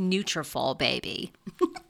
"Nutrafol, baby."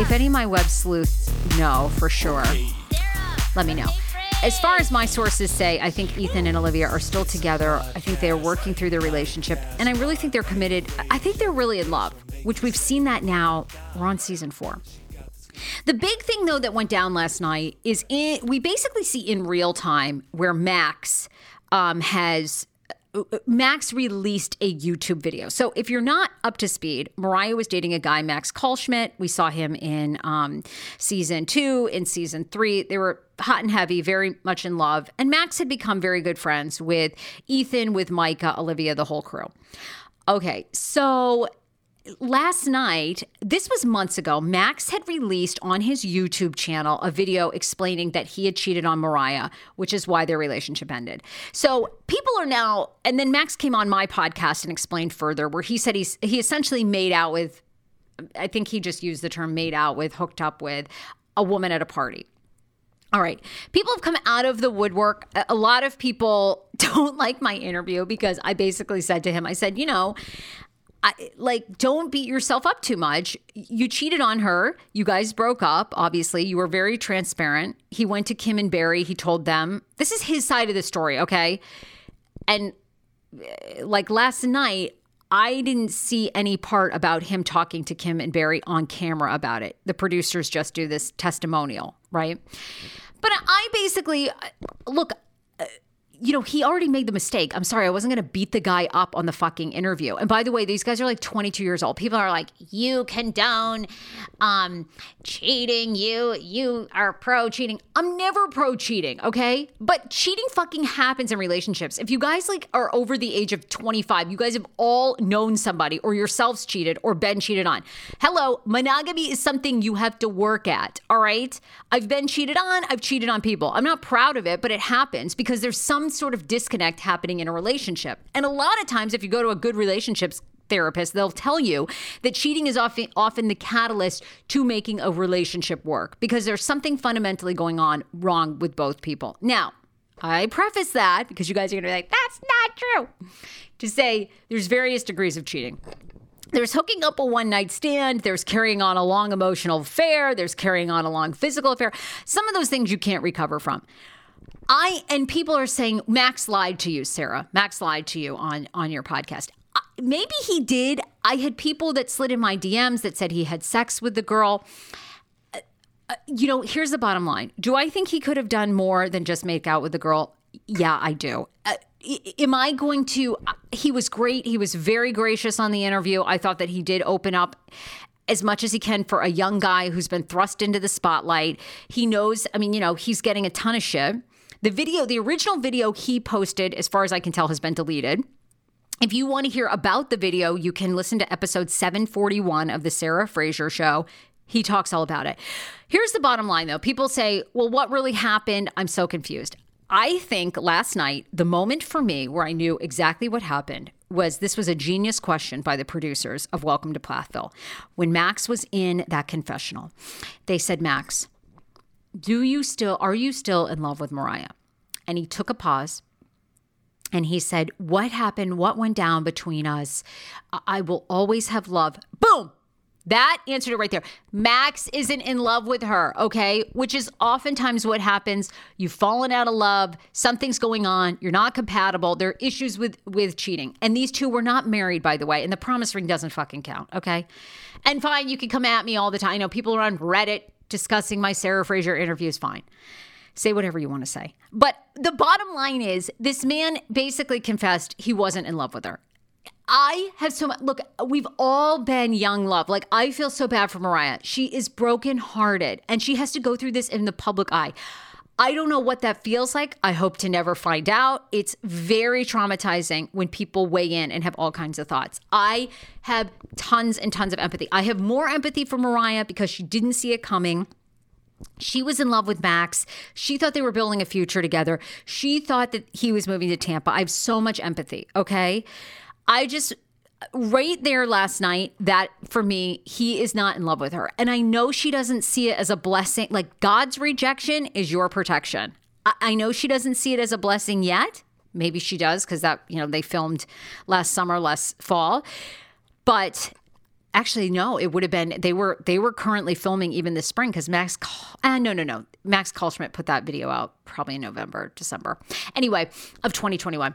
If any of my web sleuths know for sure, let me know. As far as my sources say, I think Ethan and Olivia are still together. I think they're working through their relationship. And I really think they're committed. I think they're really in love, which we've seen that now. We're on season four. The big thing, though, that went down last night is in, we basically see in real time where Max um, has Max released a YouTube video. So if you're not up to speed, Moriah was dating a guy, Max Kalschmidt. We saw him in um, season two, in season three. They were hot and heavy, very much in love. And Max had become very good friends with Ethan, with Micah, Olivia, the whole crew. Okay, so last night, this was months ago, Max had released on his YouTube channel a video explaining that he had cheated on Moriah, which is why their relationship ended. So people are now, and then Max came on my podcast and explained further, where he said he's he essentially made out with, I think he just used the term made out with, hooked up with a woman at a party. All right. People have come out of the woodwork. A lot of people don't like my interview because I basically said to him, I said, you know, I, like don't beat yourself up too much. You cheated on her. You guys broke up. Obviously, you were very transparent. He went to Kim and Barry. He told them this is his side of the story, okay? And uh, like last night, I didn't see any part about him talking to Kim and Barry on camera about it. The producers just do this testimonial, right? But I basically uh, look you know, he already made the mistake. I'm sorry, I wasn't going to beat the guy up on the fucking interview. And by the way, these guys are like 22 years old. People are like, "You condone um cheating. You you are pro cheating." I'm never pro cheating, okay? But cheating fucking happens in relationships. If you guys like are over the age of 25, you guys have all known somebody or yourselves cheated or been cheated on. Hello, monogamy is something you have to work at, all right? I've been cheated on, I've cheated on people. I'm not proud of it, but it happens because there's some sort of disconnect happening in a relationship. And a lot of times, if you go to a good relationships therapist, they'll tell you that cheating is often often the catalyst to making a relationship work because there's something fundamentally going on wrong with both people. Now, I preface that because you guys are going to be like, that's not true. To say there's various degrees of cheating. There's hooking up a one night stand. There's carrying on a long emotional affair. There's carrying on a long physical affair. Some of those things you can't recover from. I and people are saying Max lied to you, Sarah. Max lied to you on on your podcast. Maybe he did. I had people that slid in my DMs that said he had sex with the girl. Uh, uh, you know, here's the bottom line. Do I think he could have done more than just make out with the girl? Yeah, I do. Uh, am I going to? Uh, he was great. He was very gracious on the interview. I thought that he did open up as much as he can for a young guy who's been thrust into the spotlight. He knows, I mean, you know, he's getting a ton of shit. The video, the original video he posted, as far as I can tell, has been deleted. If you want to hear about the video, you can listen to episode 741 of The Sarah Fraser Show. He talks all about it. Here's the bottom line though people say, well, what really happened? I'm so confused. I think last night, the moment for me where I knew exactly what happened was this was a genius question by the producers of Welcome to Plathville. When Max was in that confessional, they said, Max, do you still, are you still in love with Moriah? And he took a pause and he said, What happened? What went down between us? I will always have love. Boom! That answered it right there. Max isn't in love with her, okay? Which is oftentimes what happens. You've fallen out of love, something's going on, you're not compatible, there are issues with with cheating. And these two were not married, by the way, and the promise ring doesn't fucking count, okay? And fine, you can come at me all the time. I know people are on Reddit discussing my Sarah Fraser interview is fine. Say whatever you want to say. But the bottom line is this man basically confessed he wasn't in love with her. I have so much. Look, we've all been young love. Like, I feel so bad for Moriah. She is brokenhearted and she has to go through this in the public eye. I don't know what that feels like. I hope to never find out. It's very traumatizing when people weigh in and have all kinds of thoughts. I have tons and tons of empathy. I have more empathy for Moriah because she didn't see it coming. She was in love with Max. She thought they were building a future together. She thought that he was moving to Tampa. I have so much empathy, okay? I just right there last night that for me he is not in love with her. And i know she doesn't see it as a blessing. Like god's rejection is your protection. I, I know she doesn't see it as a blessing yet. Maybe she does because that you know they filmed last summer last fall. But actually no it would have been they were they were currently filming even this spring because max uh, no no no. Max Kaltschmidt put that video out probably in november december. Anyway of 2021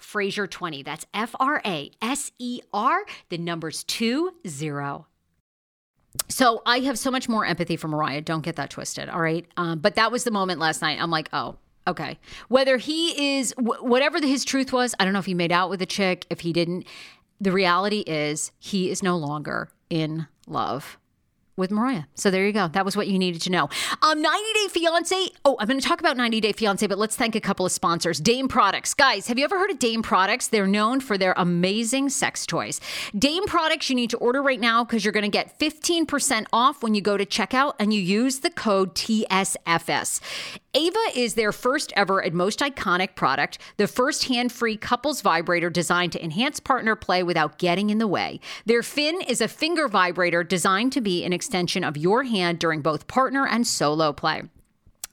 Fraser20. That's F R A S E R, the numbers two zero. So I have so much more empathy for Moriah. Don't get that twisted. All right. Um, but that was the moment last night. I'm like, oh, okay. Whether he is, whatever his truth was, I don't know if he made out with a chick, if he didn't. The reality is he is no longer in love with Moriah. So there you go. That was what you needed to know. Um, 90 Day Fiance. Oh, I'm going to talk about 90 Day Fiance, but let's thank a couple of sponsors. Dame Products. Guys, have you ever heard of Dame Products? They're known for their amazing sex toys. Dame Products, you need to order right now because you're going to get 15% off when you go to checkout and you use the code TSFS. Ava is their first ever and most iconic product, the first hand free couples vibrator designed to enhance partner play without getting in the way. Their Fin is a finger vibrator designed to be an extension of your hand during both partner and solo play.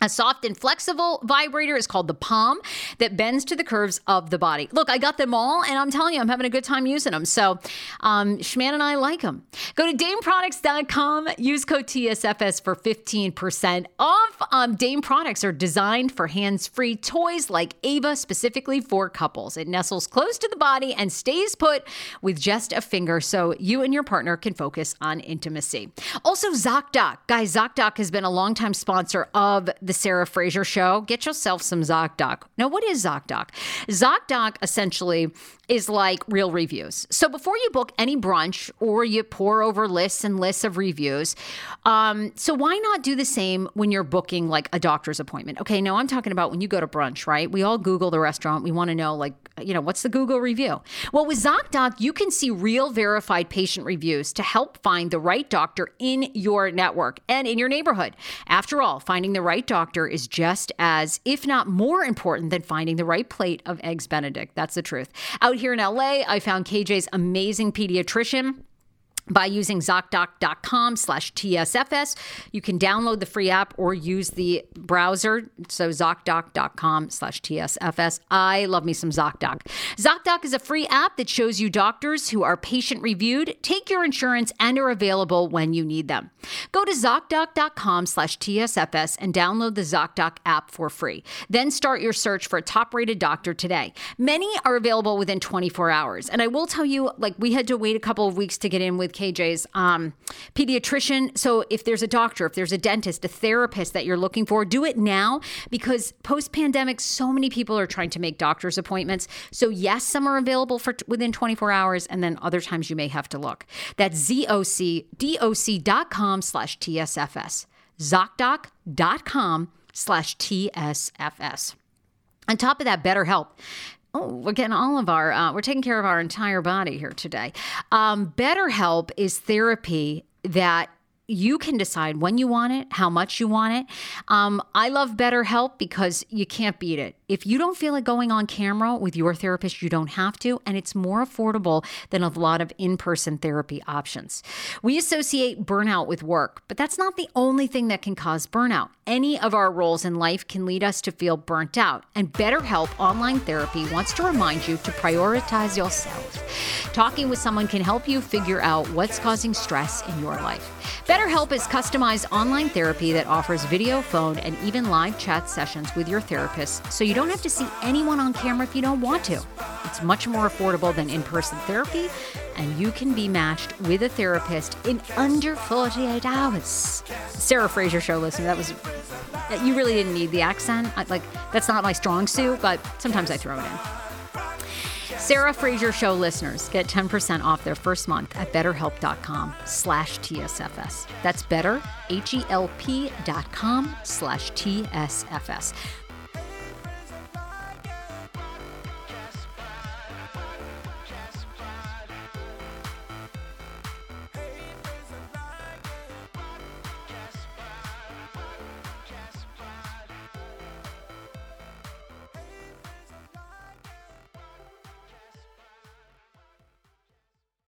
A soft and flexible vibrator is called the Palm that bends to the curves of the body. Look, I got them all, and I'm telling you, I'm having a good time using them. So, um, Schman and I like them. Go to DameProducts.com, use code TSFS for 15% off. Um, Dame products are designed for hands free toys like Ava, specifically for couples. It nestles close to the body and stays put with just a finger so you and your partner can focus on intimacy. Also, ZocDoc. Guys, ZocDoc has been a longtime sponsor of the the Sarah Fraser Show, get yourself some ZocDoc. Now, what is ZocDoc? ZocDoc essentially is like real reviews. So before you book any brunch or you pour over lists and lists of reviews, um, so why not do the same when you're booking like a doctor's appointment? Okay, no, I'm talking about when you go to brunch, right? We all Google the restaurant. We want to know like you know, what's the Google review? Well, with ZocDoc, you can see real verified patient reviews to help find the right doctor in your network and in your neighborhood. After all, finding the right doctor is just as, if not more important than finding the right plate of Eggs Benedict. That's the truth. Out here in LA, I found KJ's amazing pediatrician by using ZocDoc.com slash TSFS. You can download the free app or use the browser. So ZocDoc.com slash TSFS. I love me some ZocDoc. ZocDoc is a free app that shows you doctors who are patient reviewed, take your insurance, and are available when you need them. Go to ZocDoc.com slash TSFS and download the ZocDoc app for free. Then start your search for a top rated doctor today. Many are available within 24 hours. And I will tell you, like, we had to wait a couple of weeks to get in with KJ's um, pediatrician. So if there's a doctor, if there's a dentist, a therapist that you're looking for, do it now because post pandemic, so many people are trying to make doctor's appointments. So yes, some are available for t- within 24 hours, and then other times you may have to look. That's zocdoc.com slash TSFS. ZocDoc.com slash TSFS. On top of that, BetterHelp. Oh, we're getting all of our, uh, we're taking care of our entire body here today. Um, BetterHelp is therapy that you can decide when you want it, how much you want it. Um, I love BetterHelp because you can't beat it. If you don't feel like going on camera with your therapist, you don't have to, and it's more affordable than a lot of in person therapy options. We associate burnout with work, but that's not the only thing that can cause burnout. Any of our roles in life can lead us to feel burnt out, and BetterHelp Online Therapy wants to remind you to prioritize yourself. Talking with someone can help you figure out what's causing stress in your life. BetterHelp is customized online therapy that offers video, phone, and even live chat sessions with your therapist so you don't don't have to see anyone on camera if you don't want to. It's much more affordable than in person therapy, and you can be matched with a therapist in under 48 hours. Sarah Fraser show listener, that was, you really didn't need the accent. I, like, that's not my strong suit, but sometimes I throw it in. Sarah Fraser Show listeners get 10% off their first month at betterhelp.com slash TSFS. That's better, H-E-L-P dot com slash TSFS.